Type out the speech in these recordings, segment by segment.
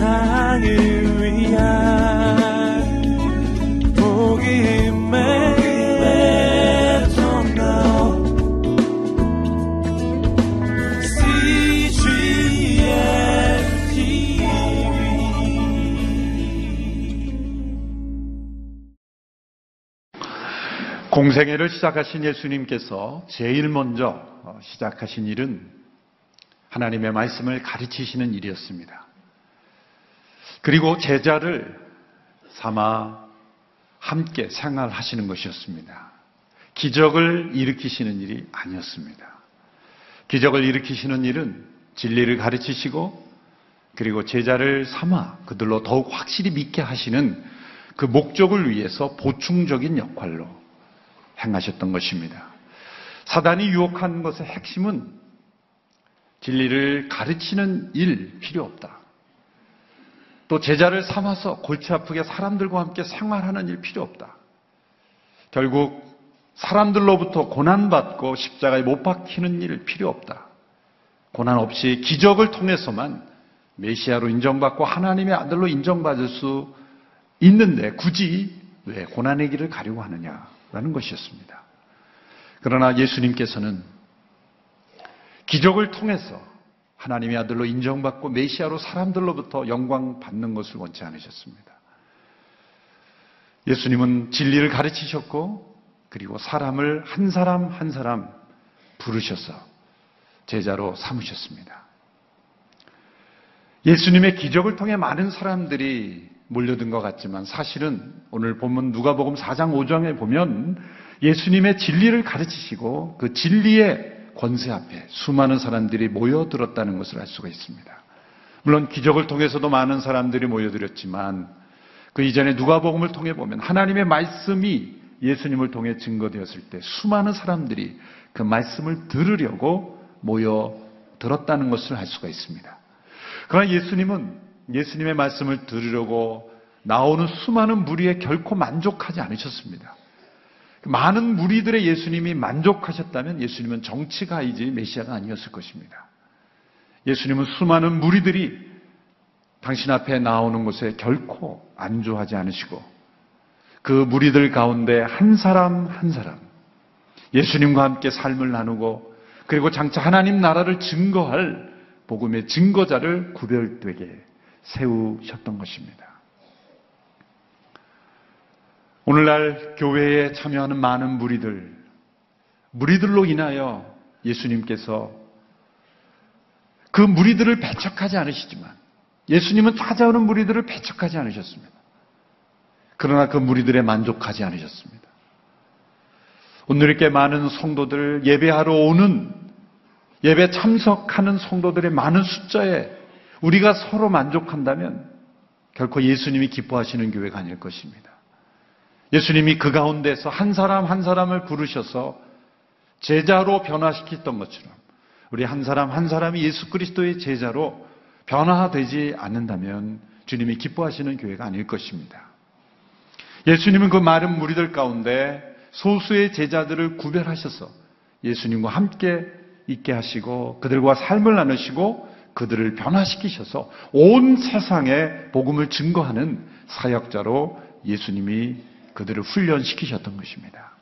세상을 위한 복음의 공생애를 시작하신 예수님께서 제일 먼저 어, 시작하신 일은 하나님의 말씀을 가르치시는 일이었습니다. 그리고 제자를 삼아 함께 생활하시는 것이었습니다. 기적을 일으키시는 일이 아니었습니다. 기적을 일으키시는 일은 진리를 가르치시고 그리고 제자를 삼아 그들로 더욱 확실히 믿게 하시는 그 목적을 위해서 보충적인 역할로 행하셨던 것입니다. 사단이 유혹한 것의 핵심은 진리를 가르치는 일 필요 없다. 또 제자를 삼아서 골치 아프게 사람들과 함께 생활하는 일 필요 없다. 결국 사람들로부터 고난받고 십자가에 못 박히는 일 필요 없다. 고난 없이 기적을 통해서만 메시아로 인정받고 하나님의 아들로 인정받을 수 있는데 굳이 왜 고난의 길을 가려고 하느냐라는 것이었습니다. 그러나 예수님께서는 기적을 통해서 하나님의 아들로 인정받고 메시아로 사람들로부터 영광 받는 것을 원치 않으셨습니다. 예수님은 진리를 가르치셨고 그리고 사람을 한 사람 한 사람 부르셔서 제자로 삼으셨습니다. 예수님의 기적을 통해 많은 사람들이 몰려든 것 같지만 사실은 오늘 본문 누가복음 4장 5장에 보면 예수님의 진리를 가르치시고 그 진리의 권세 앞에 수많은 사람들이 모여들었다는 것을 알 수가 있습니다. 물론 기적을 통해서도 많은 사람들이 모여들었지만 그 이전에 누가복음을 통해 보면 하나님의 말씀이 예수님을 통해 증거되었을 때 수많은 사람들이 그 말씀을 들으려고 모여들었다는 것을 알 수가 있습니다. 그러나 예수님은 예수님의 말씀을 들으려고 나오는 수많은 무리에 결코 만족하지 않으셨습니다. 많은 무리들의 예수님이 만족하셨다면 예수님은 정치가이지 메시아가 아니었을 것입니다. 예수님은 수많은 무리들이 당신 앞에 나오는 것에 결코 안주하지 않으시고 그 무리들 가운데 한 사람 한 사람 예수님과 함께 삶을 나누고 그리고 장차 하나님 나라를 증거할 복음의 증거자를 구별되게 세우셨던 것입니다. 오늘날 교회에 참여하는 많은 무리들, 무리들로 인하여 예수님께서 그 무리들을 배척하지 않으시지만 예수님은 찾아오는 무리들을 배척하지 않으셨습니다. 그러나 그 무리들에 만족하지 않으셨습니다. 오늘 이렇게 많은 성도들 예배하러 오는 예배 참석하는 성도들의 많은 숫자에 우리가 서로 만족한다면 결코 예수님이 기뻐하시는 교회가 아닐 것입니다. 예수님이 그 가운데서 한 사람 한 사람을 부르셔서 제자로 변화시켰던 것처럼 우리 한 사람 한 사람이 예수 그리스도의 제자로 변화되지 않는다면 주님이 기뻐하시는 교회가 아닐 것입니다. 예수님은 그 많은 무리들 가운데 소수의 제자들을 구별하셔서 예수님과 함께 있게 하시고 그들과 삶을 나누시고 그들을 변화시키셔서 온 세상에 복음을 증거하는 사역자로 예수님이 그들을 훈련시키셨던 것입니다.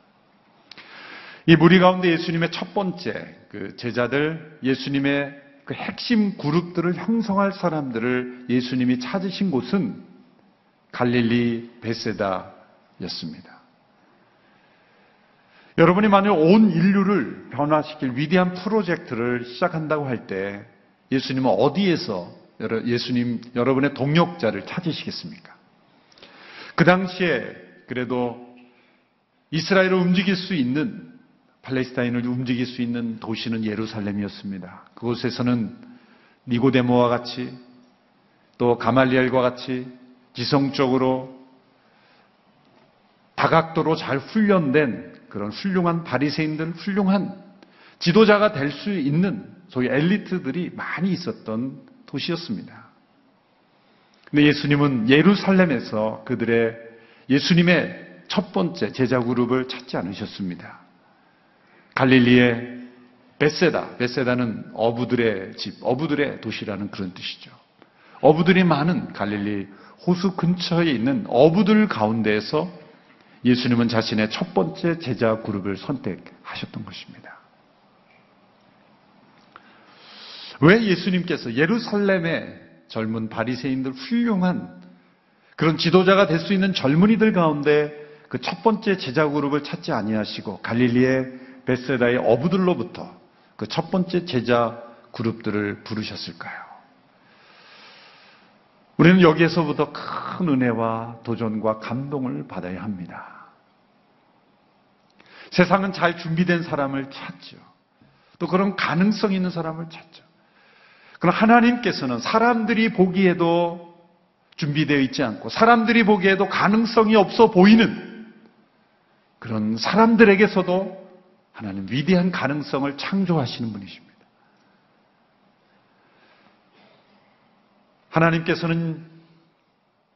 이 무리 가운데 예수님의 첫 번째 그 제자들, 예수님의 그 핵심 그룹들을 형성할 사람들을 예수님이 찾으신 곳은 갈릴리 베세다였습니다. 여러분이 만약 온 인류를 변화시킬 위대한 프로젝트를 시작한다고 할 때 예수님은 어디에서 예수님 여러분의 동력자를 찾으시겠습니까? 그 당시에 그래도 이스라엘을 움직일 수 있는 팔레스타인을 움직일 수 있는 도시는 예루살렘이었습니다. 그곳에서는 니고데모와 같이 또 가말리엘과 같이 지성적으로 다각도로 잘 훈련된 그런 훌륭한 바리새인들, 훌륭한 지도자가 될 수 있는 소위 엘리트들이 많이 있었던 도시였습니다. 근데 예수님은 예루살렘에서 그들의 예수님의 첫 번째 제자 그룹을 찾지 않으셨습니다. 갈릴리의 베세다, 베세다는 어부들의 집, 어부들의 도시라는 그런 뜻이죠. 어부들이 많은 갈릴리 호수 근처에 있는 어부들 가운데에서 예수님은 자신의 첫 번째 제자 그룹을 선택하셨던 것입니다. 왜 예수님께서 예루살렘의 젊은 바리새인들 훌륭한 그런 지도자가 될 수 있는 젊은이들 가운데 그 첫 번째 제자 그룹을 찾지 아니하시고 갈릴리의 베세다의 어부들로부터 그 첫 번째 제자 그룹들을 부르셨을까요? 우리는 여기에서부터 큰 은혜와 도전과 감동을 받아야 합니다. 세상은 잘 준비된 사람을 찾죠. 또 그런 가능성 있는 사람을 찾죠. 그럼 하나님께서는 사람들이 보기에도 준비되어 있지 않고 사람들이 보기에도 가능성이 없어 보이는 그런 사람들에게서도 하나님 위대한 가능성을 창조하시는 분이십니다. 하나님께서는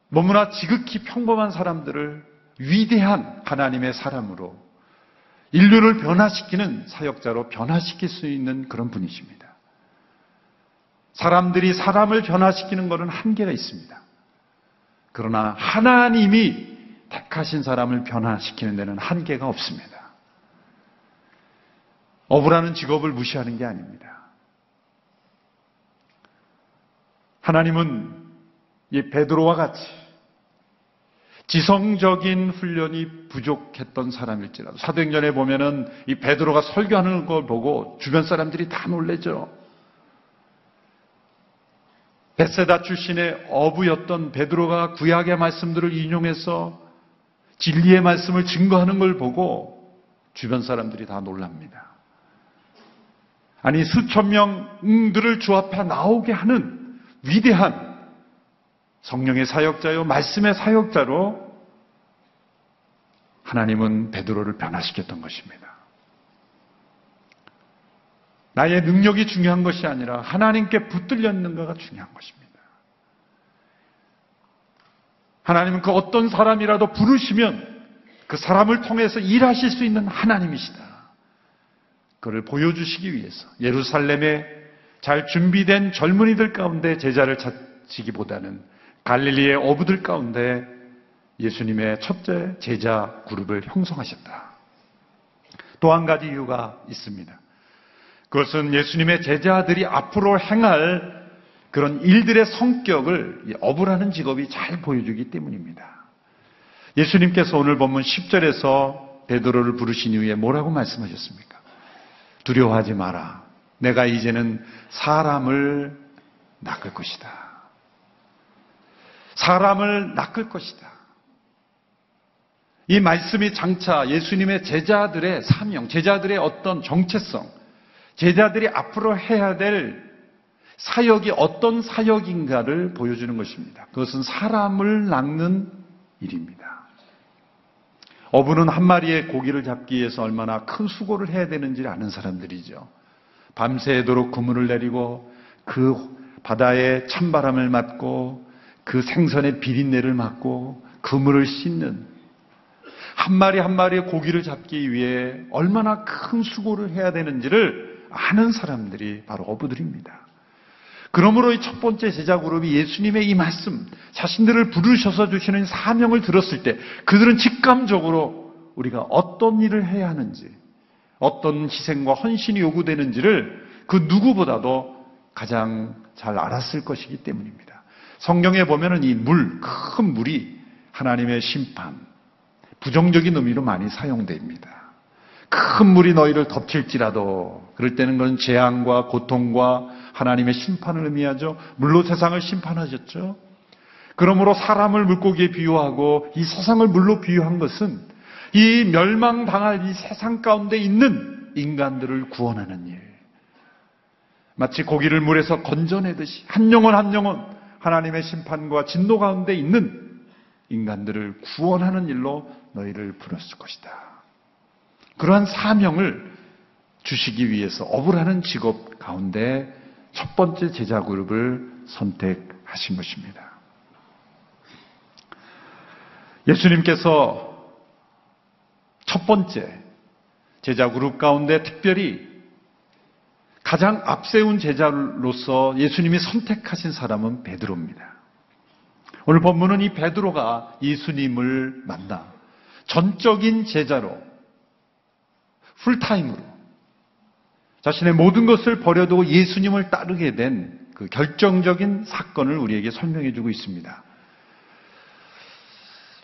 너무나 지극히 평범한 사람들을 위대한 하나님의 사람으로 인류를 변화시키는 사역자로 변화시킬 수 있는 그런 분이십니다. 사람들이 사람을 변화시키는 것은 한계가 있습니다. 그러나 하나님이 택하신 사람을 변화시키는 데는 한계가 없습니다. 어부라는 직업을 무시하는 게 아닙니다. 하나님은 이 베드로와 같이 지성적인 훈련이 부족했던 사람일지라도 사도행전에 보면은 이 베드로가 설교하는 걸 보고 주변 사람들이 다 놀래죠. 베세다 출신의 어부였던 베드로가 구약의 말씀들을 인용해서 진리의 말씀을 증거하는 걸 보고 주변 사람들이 다 놀랍니다. 아니 수천 명들을 주 앞에 나오게 하는 위대한 성령의 사역자요 말씀의 사역자로 하나님은 베드로를 변화시켰던 것입니다. 나의 능력이 중요한 것이 아니라 하나님께 붙들렸는가가 중요한 것입니다. 하나님은 그 어떤 사람이라도 부르시면 그 사람을 통해서 일하실 수 있는 하나님이시다. 그를 보여주시기 위해서 예루살렘에 잘 준비된 젊은이들 가운데 제자를 찾기보다는 갈릴리의 어부들 가운데 예수님의 첫째 제자 그룹을 형성하셨다. 또 한 가지 이유가 있습니다. 그것은 예수님의 제자들이 앞으로 행할 그런 일들의 성격을 어부라는 직업이 잘 보여주기 때문입니다. 예수님께서 오늘 본문 10절에서 베드로를 부르신 이후에 뭐라고 말씀하셨습니까? 두려워하지 마라. 내가 이제는 사람을 낚을 것이다. 사람을 낚을 것이다. 이 말씀이 장차 예수님의 제자들의 사명, 제자들의 어떤 정체성, 제자들이 앞으로 해야 될 사역이 어떤 사역인가를 보여주는 것입니다. 그것은 사람을 낚는 일입니다. 어부는 한 마리의 고기를 잡기 위해서 얼마나 큰 수고를 해야 되는지를 아는 사람들이죠. 밤새도록 그물을 내리고 그 바다의 찬바람을 맞고 그 생선의 비린내를 맡고 그물을 씻는 한 마리 한 마리의 고기를 잡기 위해 얼마나 큰 수고를 해야 되는지를 아는 사람들이 바로 어부들입니다. 그러므로 이 첫 번째 제자 그룹이 예수님의 이 말씀, 자신들을 부르셔서 주시는 사명을 들었을 때 그들은 직감적으로 우리가 어떤 일을 해야 하는지, 어떤 희생과 헌신이 요구되는지를 그 누구보다도 가장 잘 알았을 것이기 때문입니다. 성경에 보면은 이 물, 큰 물이 하나님의 심판, 부정적인 의미로 많이 사용됩니다. 큰 물이 너희를 덮칠지라도 그럴 때는 그건 재앙과 고통과 하나님의 심판을 의미하죠. 물로 세상을 심판하셨죠. 그러므로 사람을 물고기에 비유하고 이 세상을 물로 비유한 것은 이 멸망당할 이 세상 가운데 있는 인간들을 구원하는 일. 마치 고기를 물에서 건져내듯이 한 영혼 한 영혼 하나님의 심판과 진노 가운데 있는 인간들을 구원하는 일로 너희를 부렸을 것이다. 그러한 사명을 주시기 위해서 어부라는 직업 가운데 첫 번째 제자 그룹을 선택하신 것입니다. 예수님께서 첫 번째 제자 그룹 가운데 특별히 가장 앞세운 제자로서 예수님이 선택하신 사람은 베드로입니다. 오늘 본문은 이 베드로가 예수님을 만나 전적인 제자로 풀타임으로 자신의 모든 것을 버려두고 예수님을 따르게 된 그 결정적인 사건을 우리에게 설명해 주고 있습니다.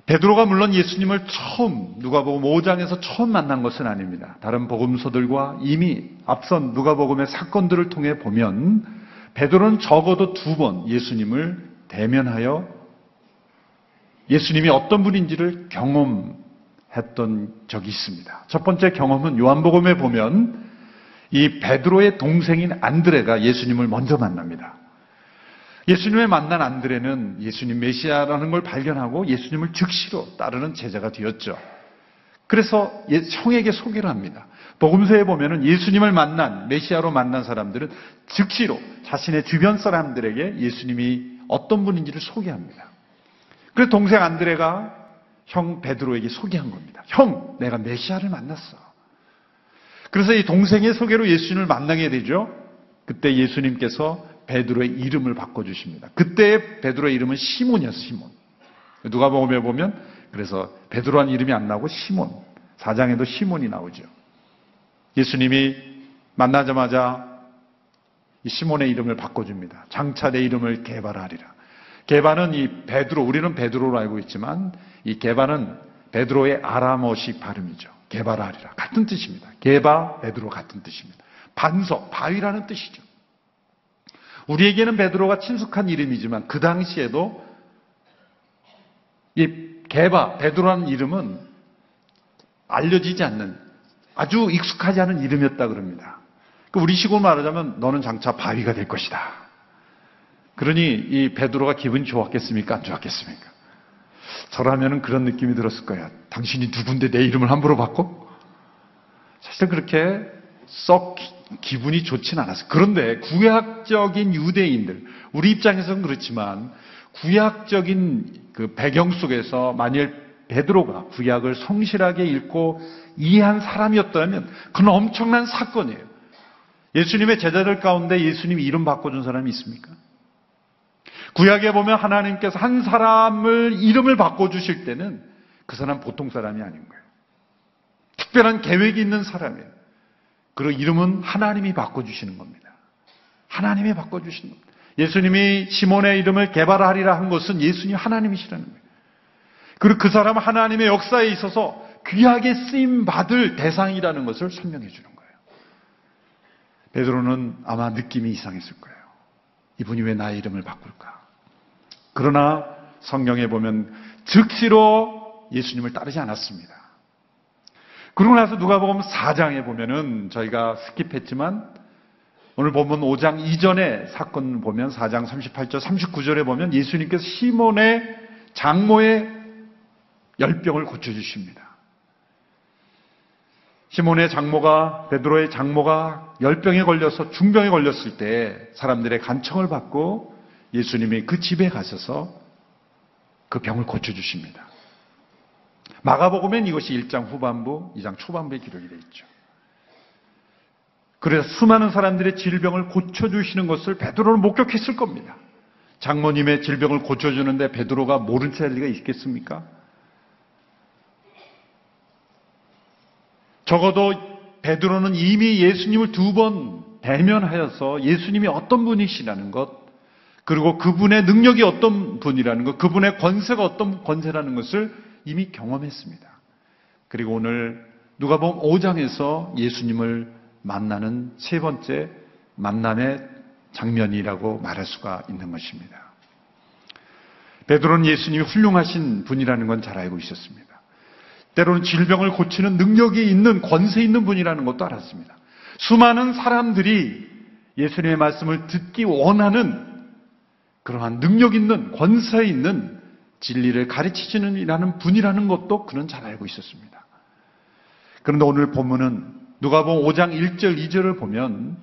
베드로가 물론 예수님을 처음 누가복음 5장에서 처음 만난 것은 아닙니다. 다른 복음서들과 이미 앞선 누가복음의 사건들을 통해 보면 베드로는 적어도 두 번 예수님을 대면하여 예수님이 어떤 분인지를 경험 했던 적이 있습니다. 첫 번째 경험은 요한복음에 보면 이 베드로의 동생인 안드레가 예수님을 먼저 만납니다. 예수님을 만난 안드레는 예수님 메시아라는 걸 발견하고 예수님을 즉시로 따르는 제자가 되었죠. 그래서 예, 형에게 소개를 합니다. 복음서에 보면은 예수님을 만난 메시아로 만난 사람들은 즉시로 자신의 주변 사람들에게 예수님이 어떤 분인지를 소개합니다. 그래서 동생 안드레가 형 베드로에게 소개한 겁니다. 형, 내가 메시아를 만났어. 그래서 이 동생의 소개로 예수님을 만나게 되죠. 그때 예수님께서 베드로의 이름을 바꿔 주십니다. 그때 베드로의 이름은 시몬이었어, 시몬. 누가 보면 보면 그래서 베드로한 이름이 안 나오고 시몬. 사장에도 시몬이 나오죠. 예수님이 만나자마자 이 시몬의 이름을 바꿔줍니다. 장차 내 이름을 개발하리라. 개바는 이 베드로, 우리는 베드로로 알고 있지만 이 개바는 베드로의 아람어식 발음이죠. 개바라리라. 같은 뜻입니다. 개바, 베드로 같은 뜻입니다. 반석, 바위라는 뜻이죠. 우리에게는 베드로가 친숙한 이름이지만 그 당시에도 이 개바, 베드로라는 이름은 알려지지 않는 아주 익숙하지 않은 이름이었다 그럽니다. 그 우리 식으로 말하자면 너는 장차 바위가 될 것이다. 그러니 이 베드로가 기분이 좋았겠습니까? 안 좋았겠습니까? 저라면은 그런 느낌이 들었을 거야. 당신이 누군데 내 이름을 함부로 바꿔? 사실 그렇게 썩 기분이 좋진 않았어요. 그런데 구약적인 유대인들, 우리 입장에서는 그렇지만 구약적인 그 배경 속에서 만일 베드로가 구약을 성실하게 읽고 이해한 사람이었다면 그건 엄청난 사건이에요. 예수님의 제자들 가운데 예수님이 이름 바꿔준 사람이 있습니까? 구약에 보면 하나님께서 한 사람을 이름을 바꿔주실 때는 그 사람 보통 사람이 아닌 거예요. 특별한 계획이 있는 사람이에요. 그리고 이름은 하나님이 바꿔주시는 겁니다. 하나님이 바꿔주시는 겁니다. 예수님이 시몬의 이름을 개발하리라 한 것은 예수님 하나님이시라는 거예요. 그리고 그 사람은 하나님의 역사에 있어서 귀하게 쓰임 받을 대상이라는 것을 설명해 주는 거예요. 베드로는 아마 느낌이 이상했을 거예요. 이분이 왜 나의 이름을 바꿀까? 그러나 성경에 보면 즉시로 예수님을 따르지 않았습니다. 그러고 나서 누가 보면 4장에 보면은 저희가 스킵했지만 오늘 보면 5장 이전의 사건 보면 4장 38절 39절에 보면 예수님께서 시몬의 장모의 열병을 고쳐주십니다. 시몬의 장모가 베드로의 장모가 열병에 걸려서 중병에 걸렸을 때 사람들의 간청을 받고 예수님이 그 집에 가셔서 그 병을 고쳐주십니다. 마가복음엔 이것이 1장 후반부, 2장 초반부에 기록이 되어 있죠. 그래서 수많은 사람들의 질병을 고쳐주시는 것을 베드로는 목격했을 겁니다. 장모님의 질병을 고쳐주는데 베드로가 모른 체할 리가 있겠습니까? 적어도 베드로는 이미 예수님을 두 번 대면하여서 예수님이 어떤 분이시라는 것, 그리고 그분의 능력이 어떤 분이라는 것, 그분의 권세가 어떤 권세라는 것을 이미 경험했습니다. 그리고 오늘 누가 보면 5장에서 예수님을 만나는 세 번째 만남의 장면이라고 말할 수가 있는 것입니다. 베드로는 예수님이 훌륭하신 분이라는 건 잘 알고 있었습니다. 때로는 질병을 고치는 능력이 있는 권세 있는 분이라는 것도 알았습니다. 수많은 사람들이 예수님의 말씀을 듣기 원하는 그러한 능력 있는 권세 있는 진리를 가르치시는 이라는 분이라는 것도 그는 잘 알고 있었습니다. 그런데 오늘 본문은 누가 보면 5장 1절 2절을 보면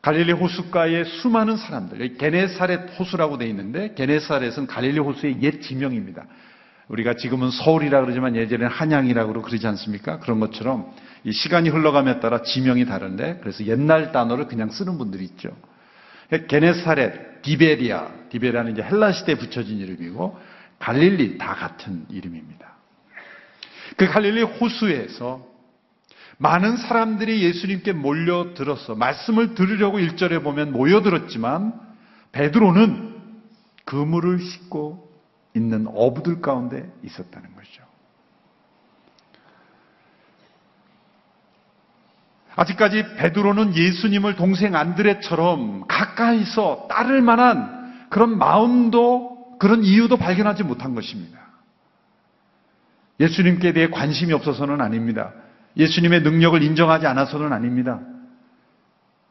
갈릴리 호수가의 수많은 사람들, 게네사렛 호수라고 되어 있는데 게네사렛은 갈릴리 호수의 옛 지명입니다. 우리가 지금은 서울이라 그러지만 예전에는 한양이라고 그러지 않습니까? 그런 것처럼 이 시간이 흘러감에 따라 지명이 다른데 그래서 옛날 단어를 그냥 쓰는 분들이 있죠. 게네사렛, 디베리아, 디베리아는 이제 헬라 시대에 붙여진 이름이고 갈릴리 다 같은 이름입니다. 그 갈릴리 호수에서 많은 사람들이 예수님께 몰려들어서 말씀을 들으려고 일절에 보면 모여들었지만 베드로는 그물을 싣고 있는 어부들 가운데 있었다는 것이죠. 아직까지 베드로는 예수님을 동생 안드레처럼 가까이서 따를 만한 그런 마음도 그런 이유도 발견하지 못한 것입니다. 예수님께 대해 관심이 없어서는 아닙니다. 예수님의 능력을 인정하지 않아서는 아닙니다.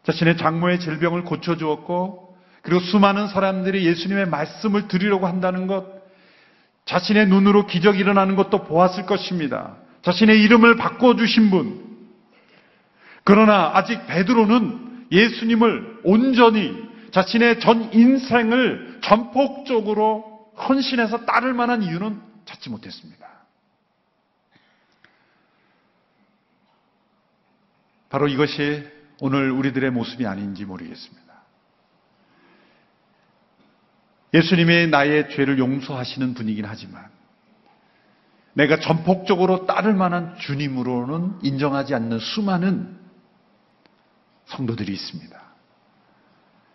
자신의 장모의 질병을 고쳐주었고, 그리고 수많은 사람들이 예수님의 말씀을 드리려고 한다는 것, 자신의 눈으로 기적이 일어나는 것도 보았을 것입니다. 자신의 이름을 바꿔주신 분. 그러나 아직 베드로는 예수님을 온전히 자신의 전 인생을 전폭적으로 헌신해서 따를 만한 이유는 찾지 못했습니다. 바로 이것이 오늘 우리들의 모습이 아닌지 모르겠습니다. 예수님이 나의 죄를 용서하시는 분이긴 하지만 내가 전폭적으로 따를 만한 주님으로는 인정하지 않는 수많은 성도들이 있습니다.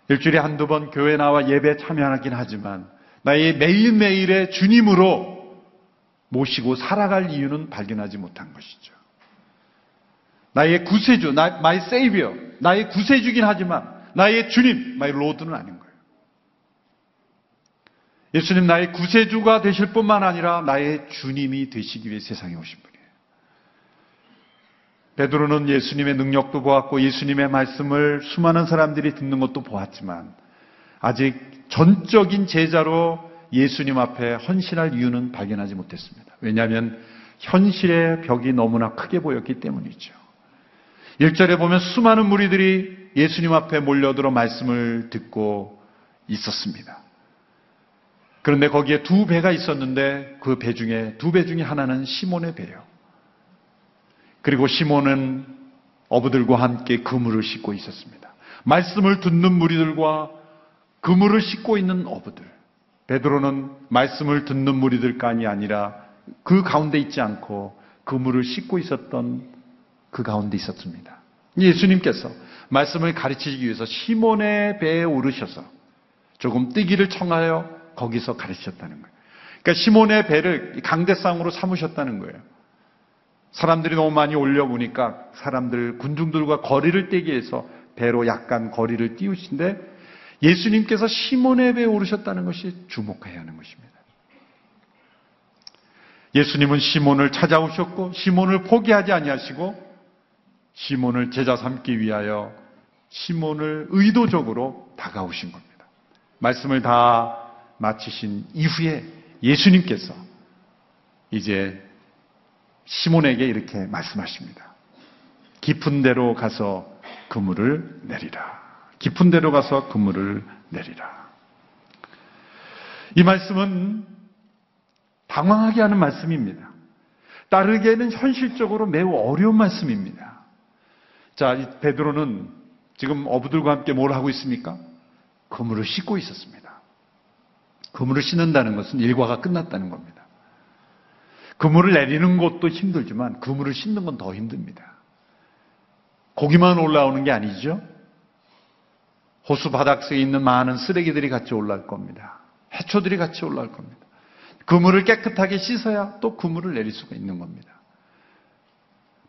일주일에 한두 번 교회 나와 예배 참여하긴 하지만 나의 매일매일의 주님으로 모시고 살아갈 이유는 발견하지 못한 것이죠. 나의 구세주, 나, my savior, 나의 구세주긴 하지만 나의 주님, my lord는 아닌 거예요. 예수님 나의 구세주가 되실 뿐만 아니라 나의 주님이 되시기 위해 세상에 오신 분이에요. 베드로는 예수님의 능력도 보았고 예수님의 말씀을 수많은 사람들이 듣는 것도 보았지만 아직 전적인 제자로 예수님 앞에 헌신할 이유는 발견하지 못했습니다. 왜냐하면 현실의 벽이 너무나 크게 보였기 때문이죠. 1절에 보면 수많은 무리들이 예수님 앞에 몰려들어 말씀을 듣고 있었습니다. 그런데 거기에 두 배가 있었는데 그 배 중에 두 배 중에 하나는 시몬의 배요. 그리고 시몬은 어부들과 함께 그물을 싣고 있었습니다. 말씀을 듣는 무리들과 그물을 싣고 있는 어부들. 베드로는 말씀을 듣는 무리들간이 아니라 그 가운데 있지 않고 그물을 싣고 있었던 그 가운데 있었습니다. 예수님께서 말씀을 가르치기 위해서 시몬의 배에 오르셔서 조금 뛰기를 청하여 거기서 가르치셨다는 거예요. 그러니까 시몬의 배를 강대상으로 삼으셨다는 거예요. 사람들이 너무 많이 올려보니까 사람들, 군중들과 거리를 떼기 위해서 배로 약간 거리를 띄우신데 예수님께서 시몬의 배에 오르셨다는 것이 주목해야 하는 것입니다. 예수님은 시몬을 찾아오셨고 시몬을 포기하지 아니하시고 시몬을 제자 삼기 위하여 시몬을 의도적으로 다가오신 겁니다. 말씀을 다 마치신 이후에 예수님께서 이제 시몬에게 이렇게 말씀하십니다. 깊은 데로 가서 그물을 내리라. 깊은 데로 가서 그물을 내리라. 이 말씀은 당황하게 하는 말씀입니다. 따르기에는 현실적으로 매우 어려운 말씀입니다. 자, 베드로는 지금 어부들과 함께 뭘 하고 있습니까? 그물을 씻고 있었습니다. 그물을 씻는다는 것은 일과가 끝났다는 겁니다. 그물을 내리는 것도 힘들지만 그물을 씻는 건 더 힘듭니다. 고기만 올라오는 게 아니죠. 호수 바닥에 있는 많은 쓰레기들이 같이 올라올 겁니다. 해초들이 같이 올라올 겁니다. 그물을 깨끗하게 씻어야 또 그물을 내릴 수가 있는 겁니다.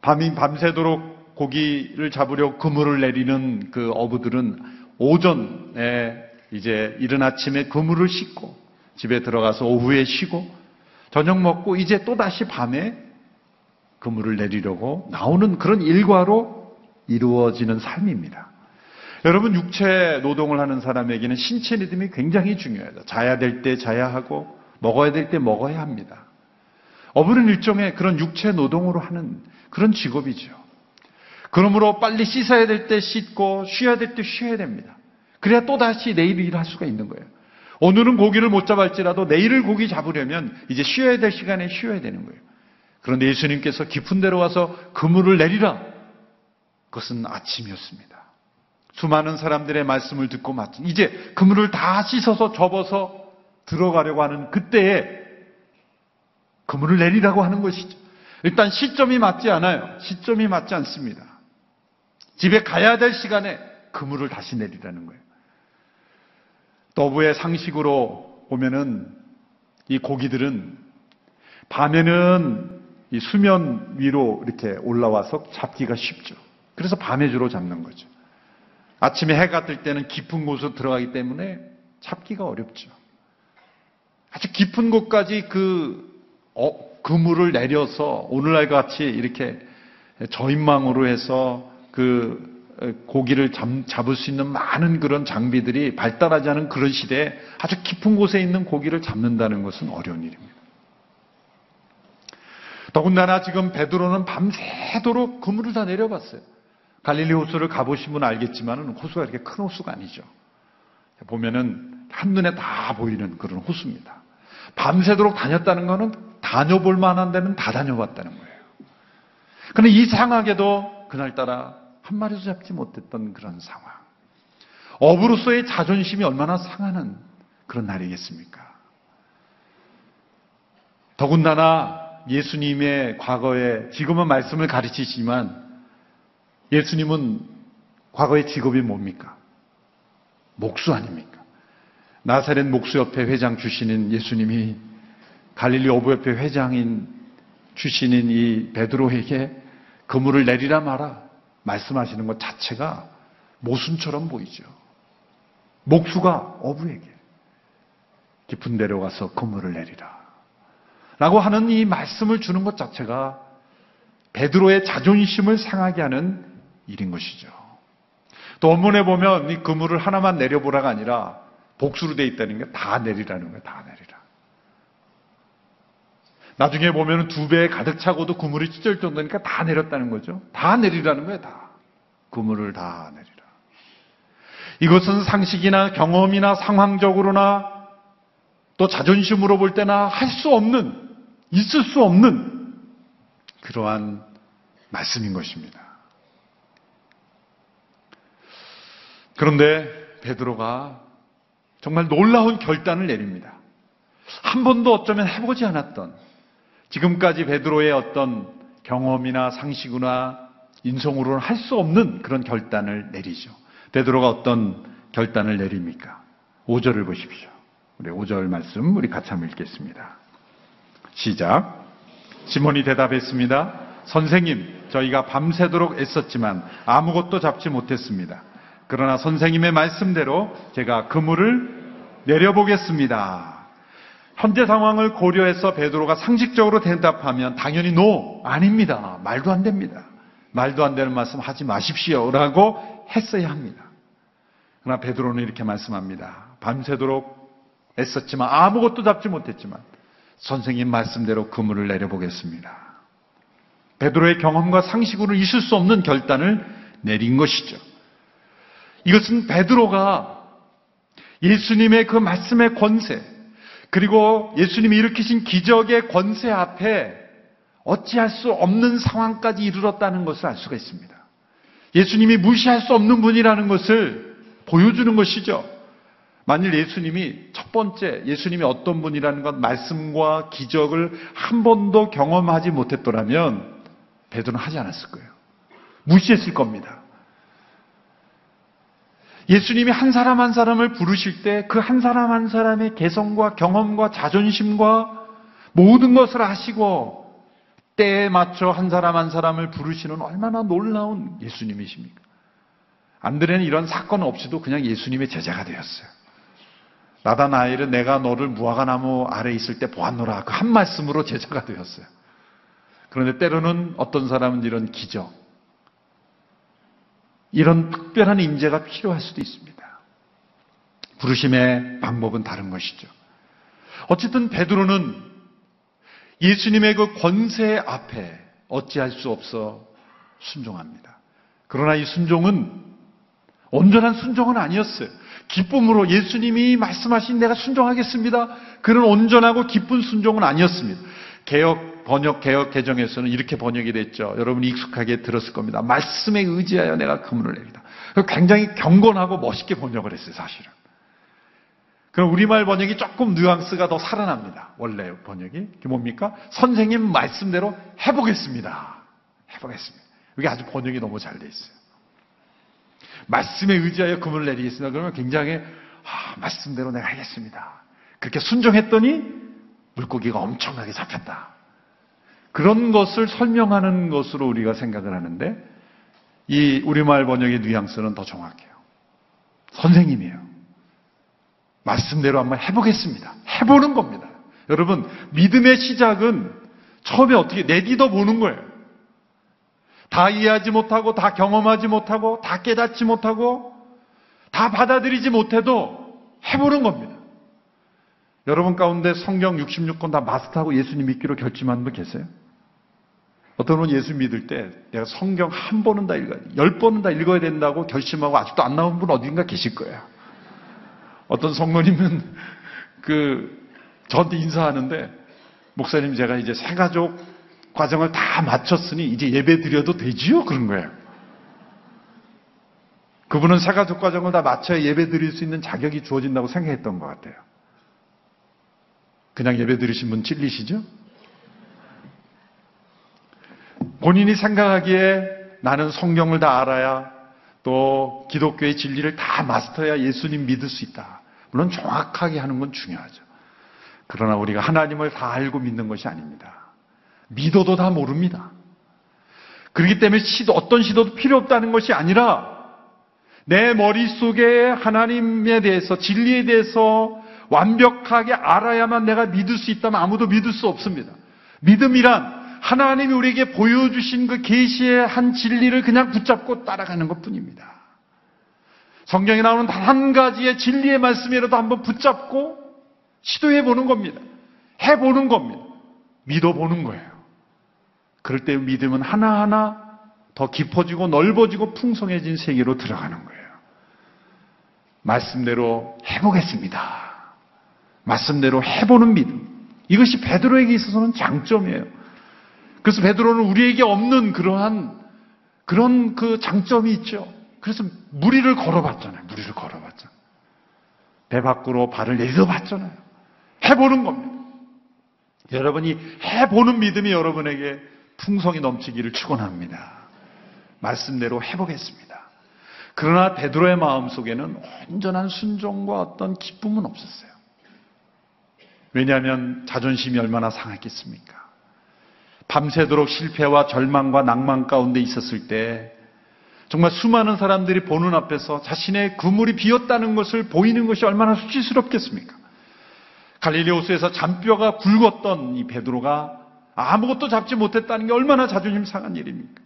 밤이 밤새도록 고기를 잡으려 그물을 내리는 그 어부들은 오전에 이제 이른 아침에 그물을 씻고 집에 들어가서 오후에 쉬고 저녁 먹고 이제 또 다시 밤에 그물을 내리려고 나오는 그런 일과로 이루어지는 삶입니다. 여러분 육체 노동을 하는 사람에게는 신체 리듬이 굉장히 중요하다. 자야 될 때 자야 하고 먹어야 될 때 먹어야 합니다. 어부는 일종의 그런 육체 노동으로 하는 그런 직업이죠. 그러므로 빨리 씻어야 될 때 씻고 쉬어야 될 때 쉬어야 됩니다. 그래야 또다시 내일 일할 수가 있는 거예요. 오늘은 고기를 못 잡을지라도 내일을 고기 잡으려면 이제 쉬어야 될 시간에 쉬어야 되는 거예요. 그런데 예수님께서 깊은 데로 와서 그물을 내리라. 그것은 아침이었습니다. 수많은 사람들의 말씀을 듣고 마친 이제 그물을 다 씻어서 접어서 들어가려고 하는 그때에 그물을 내리라고 하는 것이죠. 일단 시점이 맞지 않아요. 시점이 맞지 않습니다. 집에 가야 될 시간에 그물을 다시 내리라는 거예요. 더부의 상식으로 보면은 이 고기들은 밤에는 이 수면 위로 이렇게 올라와서 잡기가 쉽죠. 그래서 밤에 주로 잡는 거죠. 아침에 해가 뜰 때는 깊은 곳으로 들어가기 때문에 잡기가 어렵죠. 아주 깊은 곳까지 그 어, 그물을 내려서 오늘날 같이 이렇게 저인망으로 해서 그 고기를 잡, 을수 있는 많은 그런 장비들이 발달하지 않은 그런 시대에 아주 깊은 곳에 있는 고기를 잡는다는 것은 어려운 일입니다. 더군다나 지금 베드로는 밤새도록 그물을 다 내려봤어요. 갈릴리 호수를 가보신 분은 알겠지만 호수가 이렇게 큰 호수가 아니죠. 보면은 한눈에 다 보이는 그런 호수입니다. 밤새도록 다녔다는 것은 다녀볼 만한 데는 다 다녀봤다는 거예요. 그런데 이상하게도 그날따라 한 마리도 잡지 못했던 그런 상황. 어부로서의 자존심이 얼마나 상하는 그런 날이겠습니까? 더군다나 예수님의 과거에 지금은 말씀을 가르치지만 예수님은 과거의 직업이 뭡니까? 목수 아닙니까? 나사렛 목수협회 회장 주시는 예수님이 갈릴리 어부협회 회장인 주시는 이 베드로에게 그물을 내리라 마라 말씀하시는 것 자체가 모순처럼 보이죠. 목수가 어부에게 깊은 데로 가서 그물을 내리라. 라고 하는 이 말씀을 주는 것 자체가 베드로의 자존심을 상하게 하는 일인 것이죠. 또 원문에 보면 이 그물을 하나만 내려보라가 아니라 복수로 되어 있다는 게 다 내리라는 거예요. 다 내리라. 나중에 보면 두 배에 가득 차고도 그물이 찢을 정도니까 다 내렸다는 거죠. 다 내리라는 거예요. 다. 그물을 다 내리라. 이것은 상식이나 경험이나 상황적으로나 또 자존심으로 볼 때나 할 수 없는, 있을 수 없는 그러한 말씀인 것입니다. 그런데 베드로가 정말 놀라운 결단을 내립니다. 한 번도 어쩌면 해보지 않았던 지금까지 베드로의 어떤 경험이나 상식이나 인성으로는 할 수 없는 그런 결단을 내리죠. 베드로가 어떤 결단을 내립니까? 5절을 보십시오. 우리 5절 말씀 우리 같이 한번 읽겠습니다. 시작. 시몬이 대답했습니다. 선생님, 저희가 밤새도록 애썼지만 아무것도 잡지 못했습니다. 그러나 선생님의 말씀대로 제가 그물을 내려보겠습니다. 현재 상황을 고려해서 베드로가 상식적으로 대답하면 당연히 노 아닙니다. 말도 안 됩니다. 말도 안 되는 말씀 하지 마십시오라고 했어야 합니다. 그러나 베드로는 이렇게 말씀합니다. 밤새도록 애썼지만 아무것도 잡지 못했지만 선생님 말씀대로 그물을 내려보겠습니다. 베드로의 경험과 상식으로 있을 수 없는 결단을 내린 것이죠. 이것은 베드로가 예수님의 그 말씀의 권세, 그리고 예수님이 일으키신 기적의 권세 앞에 어찌할 수 없는 상황까지 이르렀다는 것을 알 수가 있습니다. 예수님이 무시할 수 없는 분이라는 것을 보여주는 것이죠. 만일 예수님이 첫 번째 예수님이 어떤 분이라는 것 말씀과 기적을 한 번도 경험하지 못했더라면 베드로는 하지 않았을 거예요. 무시했을 겁니다. 예수님이 한 사람 한 사람을 부르실 때 그 한 사람 한 사람의 개성과 경험과 자존심과 모든 것을 아시고 때에 맞춰 한 사람 한 사람을 부르시는 얼마나 놀라운 예수님이십니까? 안드레는 이런 사건 없이도 그냥 예수님의 제자가 되었어요. 나다나엘은 내가 너를 무화과나무 아래 있을 때 보았노라. 그 한 말씀으로 제자가 되었어요. 그런데 때로는 어떤 사람은 이런 기적, 이런 특별한 인재가 필요할 수도 있습니다. 부르심의 방법은 다른 것이죠. 어쨌든 베드로는 예수님의 그 권세 앞에 어찌할 수 없어 순종합니다. 그러나 이 순종은 온전한 순종은 아니었어요. 기쁨으로 예수님이 말씀하신 내가 순종하겠습니다. 그런 온전하고 기쁜 순종은 아니었습니다. 개혁 번역 개혁 개정에서는 이렇게 번역이 됐죠. 여러분이 익숙하게 들었을 겁니다. 말씀에 의지하여 내가 그물을 내리다. 굉장히 경건하고 멋있게 번역을 했어요, 사실은. 그럼 우리말 번역이 조금 뉘앙스가 더 살아납니다. 원래 번역이. 그게 뭡니까? 선생님 말씀대로 해보겠습니다. 해보겠습니다. 이게 아주 번역이 너무 잘 돼 있어요. 말씀에 의지하여 금을 내리겠습니다. 그러면 굉장히 아, 말씀대로 내가 하겠습니다. 그렇게 순종했더니 물고기가 엄청나게 잡혔다. 그런 것을 설명하는 것으로 우리가 생각을 하는데 이 우리말 번역의 뉘앙스는 더 정확해요. 선생님이에요. 말씀대로 한번 해보겠습니다. 해보는 겁니다. 여러분, 믿음의 시작은 처음에 어떻게 내디뎌 보는 거예요. 다 이해하지 못하고, 다 경험하지 못하고, 다 깨닫지 못하고, 다 받아들이지 못해도 해보는 겁니다. 여러분 가운데 성경 66권 다 마스터하고 예수님 믿기로 결심한 분 계세요? 어떤 분은 예수 믿을 때 내가 성경 한 번은 다 읽어야 돼. 열 번은 다 읽어야 된다고 결심하고 아직도 안 나온 분 어딘가 계실 거예요. 어떤 성모님은 그 저한테 인사하는데 목사님 제가 이제 새 가족 과정을 다 마쳤으니 이제 예배 드려도 되지요? 그런 거예요. 그분은 새 가족 과정을 다 마쳐야 예배 드릴 수 있는 자격이 주어진다고 생각했던 것 같아요. 그냥 예배 드리신 분 찔리시죠? 본인이 생각하기에 나는 성경을 다 알아야 또 기독교의 진리를 다 마스터해야 예수님 믿을 수 있다. 물론 정확하게 하는 건 중요하죠. 그러나 우리가 하나님을 다 알고 믿는 것이 아닙니다. 믿어도 다 모릅니다. 그렇기 때문에 시도, 어떤 시도도 필요 없다는 것이 아니라 내 머릿속에 하나님에 대해서 진리에 대해서 완벽하게 알아야만 내가 믿을 수 있다면 아무도 믿을 수 없습니다. 믿음이란 하나님이 우리에게 보여주신 그 계시의 한 진리를 그냥 붙잡고 따라가는 것 뿐입니다. 성경에 나오는 단 한 가지의 진리의 말씀이라도 한번 붙잡고 시도해 보는 겁니다. 해 보는 겁니다. 믿어 보는 거예요. 그럴 때 믿음은 하나하나 더 깊어지고 넓어지고 풍성해진 세계로 들어가는 거예요. 말씀대로 해보겠습니다. 말씀대로 해보는 믿음. 이것이 베드로에게 있어서는 장점이에요. 그래서 베드로는 우리에게 없는 그러한 그런 그 장점이 있죠. 그래서 무리를 걸어봤잖아요. 무리를 걸어봤잖아요. 배 밖으로 발을 내려봤잖아요. 해보는 겁니다. 여러분이 해보는 믿음이 여러분에게 풍성이 넘치기를 축원합니다. 말씀대로 해보겠습니다. 그러나 베드로의 마음 속에는 온전한 순종과 어떤 기쁨은 없었어요. 왜냐하면 자존심이 얼마나 상했겠습니까? 밤새도록 실패와 절망과 낭만 가운데 있었을 때 정말 수많은 사람들이 보는 앞에서 자신의 그물이 비었다는 것을 보이는 것이 얼마나 수치스럽겠습니까? 갈릴리 호수에서 잔뼈가 굵었던 이 베드로가 아무것도 잡지 못했다는 게 얼마나 자존심 상한 일입니까?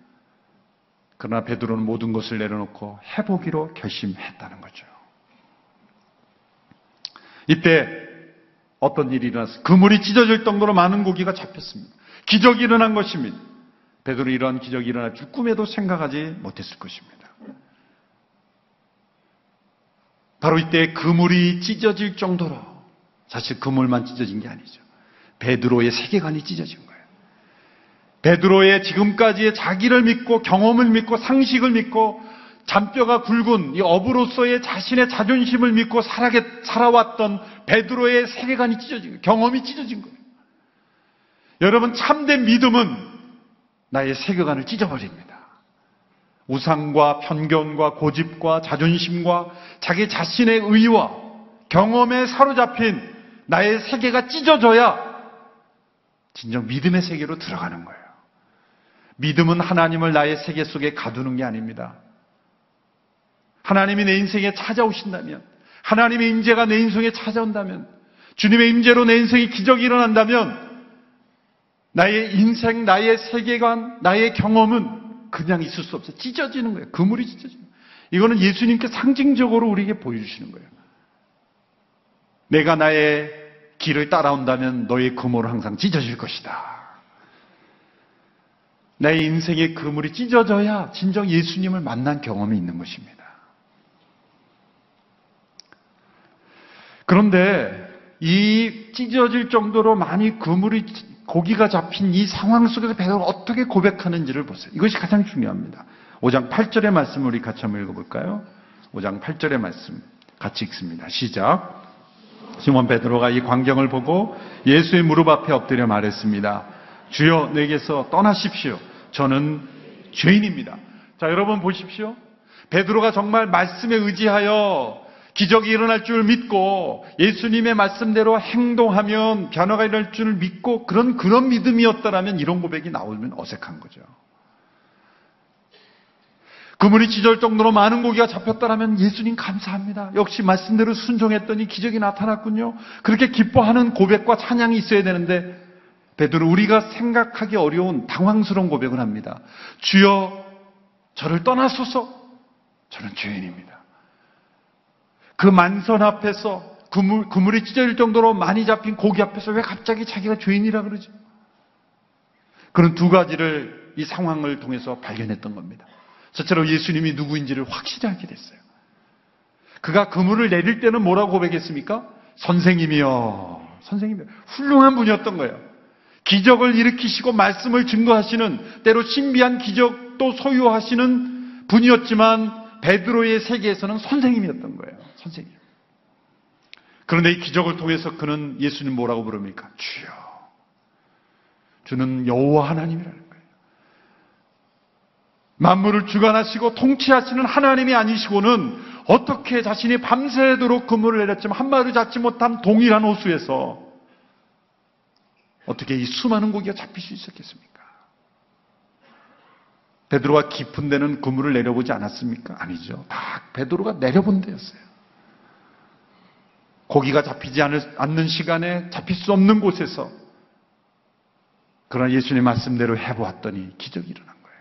그러나 베드로는 모든 것을 내려놓고 해보기로 결심했다는 거죠. 이때 어떤 일이 일어났어요? 그물이 찢어질 정도로 많은 고기가 잡혔습니다. 기적이 일어난 것입니다. 베드로 이러한 기적이 일어날 줄 꿈에도 생각하지 못했을 것입니다. 바로 이때 그물이 찢어질 정도로 사실 그물만 찢어진 게 아니죠. 베드로의 세계관이 찢어진 거예요. 베드로의 지금까지의 자기를 믿고 경험을 믿고 상식을 믿고 잔뼈가 굵은 이 어부로서의 자신의 자존심을 믿고 살아왔던 베드로의 세계관이 찢어진 거예요. 경험이 찢어진 거예요. 여러분 참된 믿음은 나의 세계관을 찢어버립니다. 우상과 편견과 고집과 자존심과 자기 자신의 의와 경험에 사로잡힌 나의 세계가 찢어져야 진정 믿음의 세계로 들어가는 거예요. 믿음은 하나님을 나의 세계 속에 가두는 게 아닙니다. 하나님이 내 인생에 찾아오신다면, 하나님의 임재가 내 인생에 찾아온다면, 주님의 임재로 내 인생에 기적이 일어난다면, 나의 인생, 나의 세계관, 나의 경험은 그냥 있을 수 없어요. 찢어지는 거예요. 그물이 찢어지는 거예요. 이거는 예수님께 상징적으로 우리에게 보여주시는 거예요. 내가 나의 길을 따라온다면 너의 그물은 항상 찢어질 것이다. 나의 인생의 그물이 찢어져야 진정 예수님을 만난 경험이 있는 것입니다. 그런데 이 찢어질 정도로 많이 그물이 고기가 잡힌 이 상황 속에서 베드로가 어떻게 고백하는지를 보세요. 이것이 가장 중요합니다. 5장 8절의 말씀 우리 같이 한번 읽어볼까요? 5장 8절의 말씀 같이 읽습니다. 시작. 시몬 베드로가 이 광경을 보고 예수의 무릎 앞에 엎드려 말했습니다. 주여 내게서 떠나십시오. 저는 죄인입니다. 자, 여러분 보십시오. 베드로가 정말 말씀에 의지하여 기적이 일어날 줄 믿고 예수님의 말씀대로 행동하면 변화가 일어날 줄 믿고 그런 그런 믿음이었다라면 이런 고백이 나오면 어색한 거죠. 그물이 찢을 정도로 많은 고기가 잡혔다라면 예수님 감사합니다. 역시 말씀대로 순종했더니 기적이 나타났군요. 그렇게 기뻐하는 고백과 찬양이 있어야 되는데 베드로 우리가 생각하기 어려운 당황스러운 고백을 합니다. 주여 저를 떠나소서 저는 죄인입니다. 그 만선 앞에서 그물, 그물이 찢어질 정도로 많이 잡힌 고기 앞에서 왜 갑자기 자기가 죄인이라 그러죠? 그런 두 가지를 이 상황을 통해서 발견했던 겁니다. 저처럼 예수님이 누구인지를 확실히 알게 됐어요. 그가 그물을 내릴 때는 뭐라고 고백했습니까? 선생님이요. 선생님이요. 훌륭한 분이었던 거예요. 기적을 일으키시고 말씀을 증거하시는 때로 신비한 기적도 소유하시는 분이었지만 베드로의 세계에서는 선생님이었던 거예요. 선생님. 그런데 이 기적을 통해서 그는 예수님 뭐라고 부릅니까? 주여. 주는 여호와 하나님이라는 거예요. 만물을 주관하시고 통치하시는 하나님이 아니시고는 어떻게 자신이 밤새도록 그물을 내렸지만 한 마리 잡지 못한 동일한 호수에서 어떻게 이 수많은 고기가 잡힐 수 있었겠습니까? 베드로가 깊은 데는 그물을 내려보지 않았습니까? 아니죠. 다 베드로가 내려본 데였어요. 고기가 잡히지 않는 시간에 잡힐 수 없는 곳에서 그러나 예수님 말씀대로 해보았더니 기적이 일어난 거예요.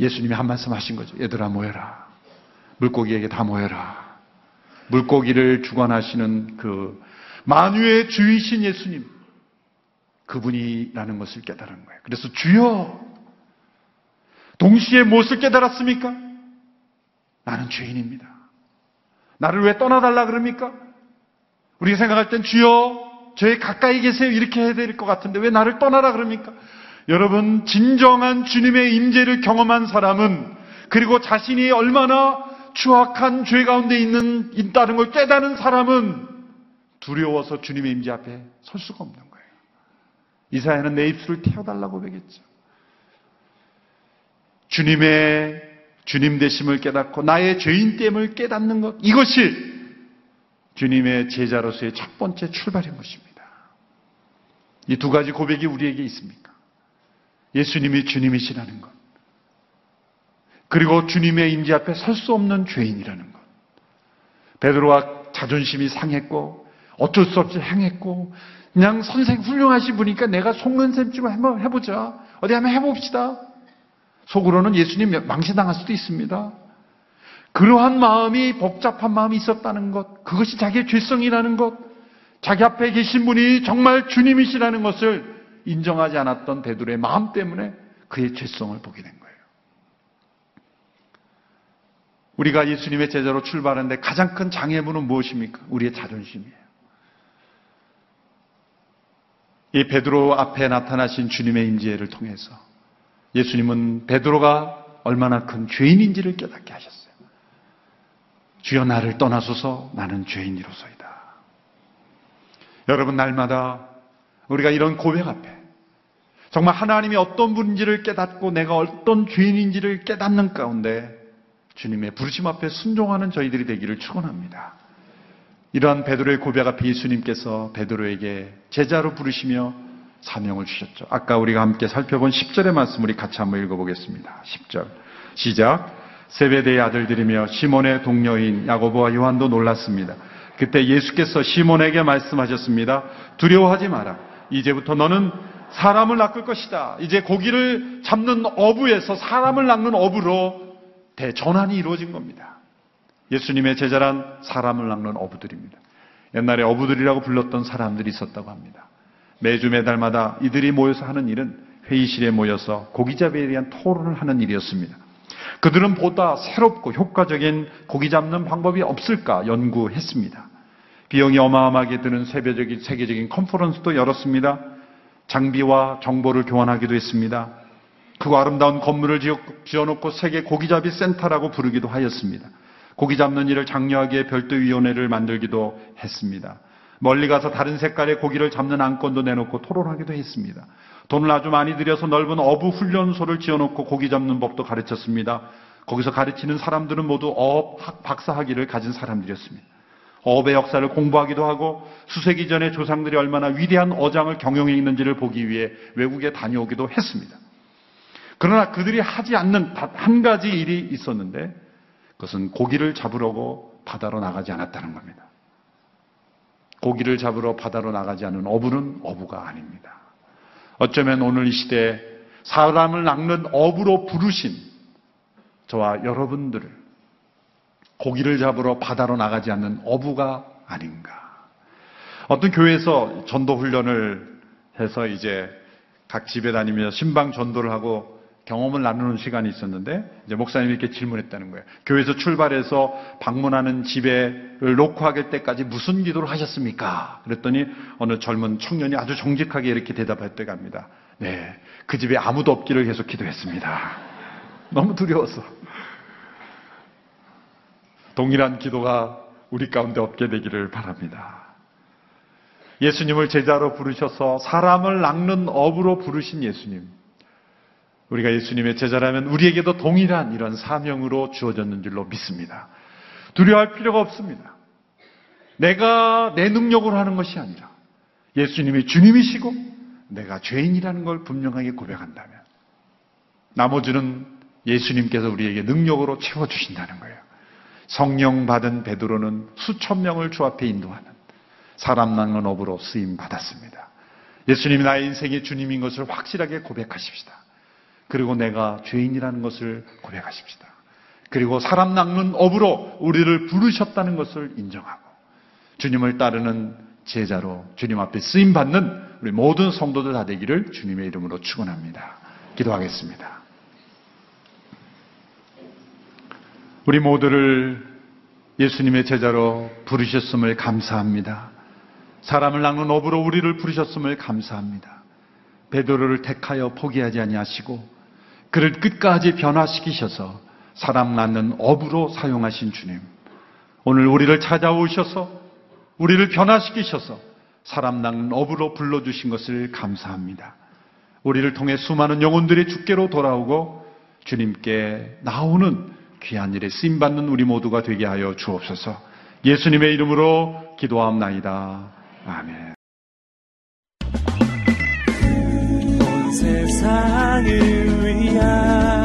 예수님이 한 말씀 하신 거죠. 얘들아 모여라. 물고기에게 다 모여라. 물고기를 주관하시는 그 만유의 주이신 예수님 그분이라는 것을 깨달은 거예요. 그래서 주여 동시에 무엇을 깨달았습니까? 나는 죄인입니다. 나를 왜 떠나달라 그럽니까? 우리가 생각할 땐 주여 저에 가까이 계세요 이렇게 해야 될 것 같은데 왜 나를 떠나라 그럽니까? 여러분 진정한 주님의 임재를 경험한 사람은 그리고 자신이 얼마나 추악한 죄 가운데 있는 있다는 걸 깨닫는 사람은 두려워서 주님의 임재 앞에 설 수가 없는 거예요. 이사야는 내 입술을 태워달라고 배겠죠. 주님의 주님 되심을 깨닫고 나의 죄인됨을 깨닫는 것 이것이 주님의 제자로서의 첫 번째 출발인 것입니다. 이 두 가지 고백이 우리에게 있습니까? 예수님이 주님이시라는 것. 그리고 주님의 임재 앞에 설 수 없는 죄인이라는 것. 베드로와 자존심이 상했고 어쩔 수 없이 행했고 그냥 선생 훌륭하신 분이니까 내가 속는 셈좀 해보자. 어디 한번 해봅시다. 속으로는 예수님 망신당할 수도 있습니다. 그러한 마음이 복잡한 마음이 있었다는 것, 그것이 자기의 죄성이라는 것, 자기 앞에 계신 분이 정말 주님이시라는 것을 인정하지 않았던 베드로의 마음 때문에 그의 죄성을 보게 된 거예요. 우리가 예수님의 제자로 출발하는데 가장 큰 장애물은 무엇입니까? 우리의 자존심이에요. 이 베드로 앞에 나타나신 주님의 임재를 통해서 예수님은 베드로가 얼마나 큰 죄인인지를 깨닫게 하셨어요. 주여 나를 떠나소서 나는 죄인이로소이다. 여러분 날마다 우리가 이런 고백 앞에 정말 하나님이 어떤 분인지를 깨닫고 내가 어떤 죄인인지를 깨닫는 가운데 주님의 부르심 앞에 순종하는 저희들이 되기를 축원합니다. 이러한 베드로의 고백 앞에 예수님께서 베드로에게 제자로 부르시며 사명을 주셨죠. 아까 우리가 함께 살펴본 10절의 말씀 우리 같이 한번 읽어보겠습니다. 10절 시작 세베대의 아들들이며 시몬의 동료인 야고보와 요한도 놀랐습니다. 그때 예수께서 시몬에게 말씀하셨습니다. 두려워하지 마라. 이제부터 너는 사람을 낚을 것이다. 이제 고기를 잡는 어부에서 사람을 낚는 어부로 대전환이 이루어진 겁니다. 예수님의 제자란 사람을 낚는 어부들입니다. 옛날에 어부들이라고 불렀던 사람들이 있었다고 합니다. 매주 매달마다 이들이 모여서 하는 일은 회의실에 모여서 고기잡이에 대한 토론을 하는 일이었습니다. 그들은 보다 새롭고 효과적인 고기 잡는 방법이 없을까 연구했습니다. 비용이 어마어마하게 드는 세계적인, 세계적인 컨퍼런스도 열었습니다. 장비와 정보를 교환하기도 했습니다. 그 아름다운 건물을 지어놓고 세계 고기잡이 센터라고 부르기도 하였습니다. 고기 잡는 일을 장려하기에 별도위원회를 만들기도 했습니다. 멀리 가서 다른 색깔의 고기를 잡는 안건도 내놓고 토론하기도 했습니다. 돈을 아주 많이 들여서 넓은 어부 훈련소를 지어놓고 고기 잡는 법도 가르쳤습니다. 거기서 가르치는 사람들은 모두 어업 박사학위를 가진 사람들이었습니다. 어업의 역사를 공부하기도 하고 수세기 전에 조상들이 얼마나 위대한 어장을 경영해 있는지를 보기 위해 외국에 다녀오기도 했습니다. 그러나 그들이 하지 않는 한 가지 일이 있었는데 그것은 고기를 잡으려고 바다로 나가지 않았다는 겁니다. 고기를 잡으러 바다로 나가지 않은 어부는 어부가 아닙니다. 어쩌면 오늘 이 시대에 사람을 낚는 어부로 부르신 저와 여러분들을 고기를 잡으러 바다로 나가지 않는 어부가 아닌가. 어떤 교회에서 전도 훈련을 해서 이제 각 집에 다니면서 신방 전도를 하고 경험을 나누는 시간이 있었는데 이제 목사님이 이렇게 질문했다는 거예요. 교회에서 출발해서 방문하는 집에를 하길 때까지 무슨 기도를 하셨습니까? 그랬더니 어느 젊은 청년이 아주 정직하게 이렇게 대답했대 갑니다. 네, 그 집에 아무도 없기를 계속 기도했습니다. 너무 두려워서. 동일한 기도가 우리 가운데 없게 되기를 바랍니다. 예수님을 제자로 부르셔서 사람을 낚는 업으로 부르신 예수님. 우리가 예수님의 제자라면 우리에게도 동일한 이런 사명으로 주어졌는 줄로 믿습니다. 두려워할 필요가 없습니다. 내가 내 능력으로 하는 것이 아니라 예수님이 주님이시고 내가 죄인이라는 걸 분명하게 고백한다면 나머지는 예수님께서 우리에게 능력으로 채워주신다는 거예요. 성령 받은 베드로는 수천 명을 주 앞에 인도하는 사람 낚는 업으로 쓰임 받았습니다. 예수님이 나의 인생의 주님인 것을 확실하게 고백하십시다. 그리고 내가 죄인이라는 것을 고백하십시다. 그리고 사람 낚는 업으로 우리를 부르셨다는 것을 인정하고 주님을 따르는 제자로 주님 앞에 쓰임 받는 우리 모든 성도들 다 되기를 주님의 이름으로 축원합니다. 기도하겠습니다. 우리 모두를 예수님의 제자로 부르셨음을 감사합니다. 사람을 낚는 업으로 우리를 부르셨음을 감사합니다. 베드로를 택하여 포기하지 아니하시고 그를 끝까지 변화시키셔서 사람 낳는 업으로 사용하신 주님. 오늘 우리를 찾아오셔서 우리를 변화시키셔서 사람 낳는 업으로 불러주신 것을 감사합니다. 우리를 통해 수많은 영혼들이 주께로 돌아오고 주님께 나오는 귀한 일에 쓰임받는 우리 모두가 되게 하여 주옵소서 예수님의 이름으로 기도함나이다. 아멘. 세상을 위한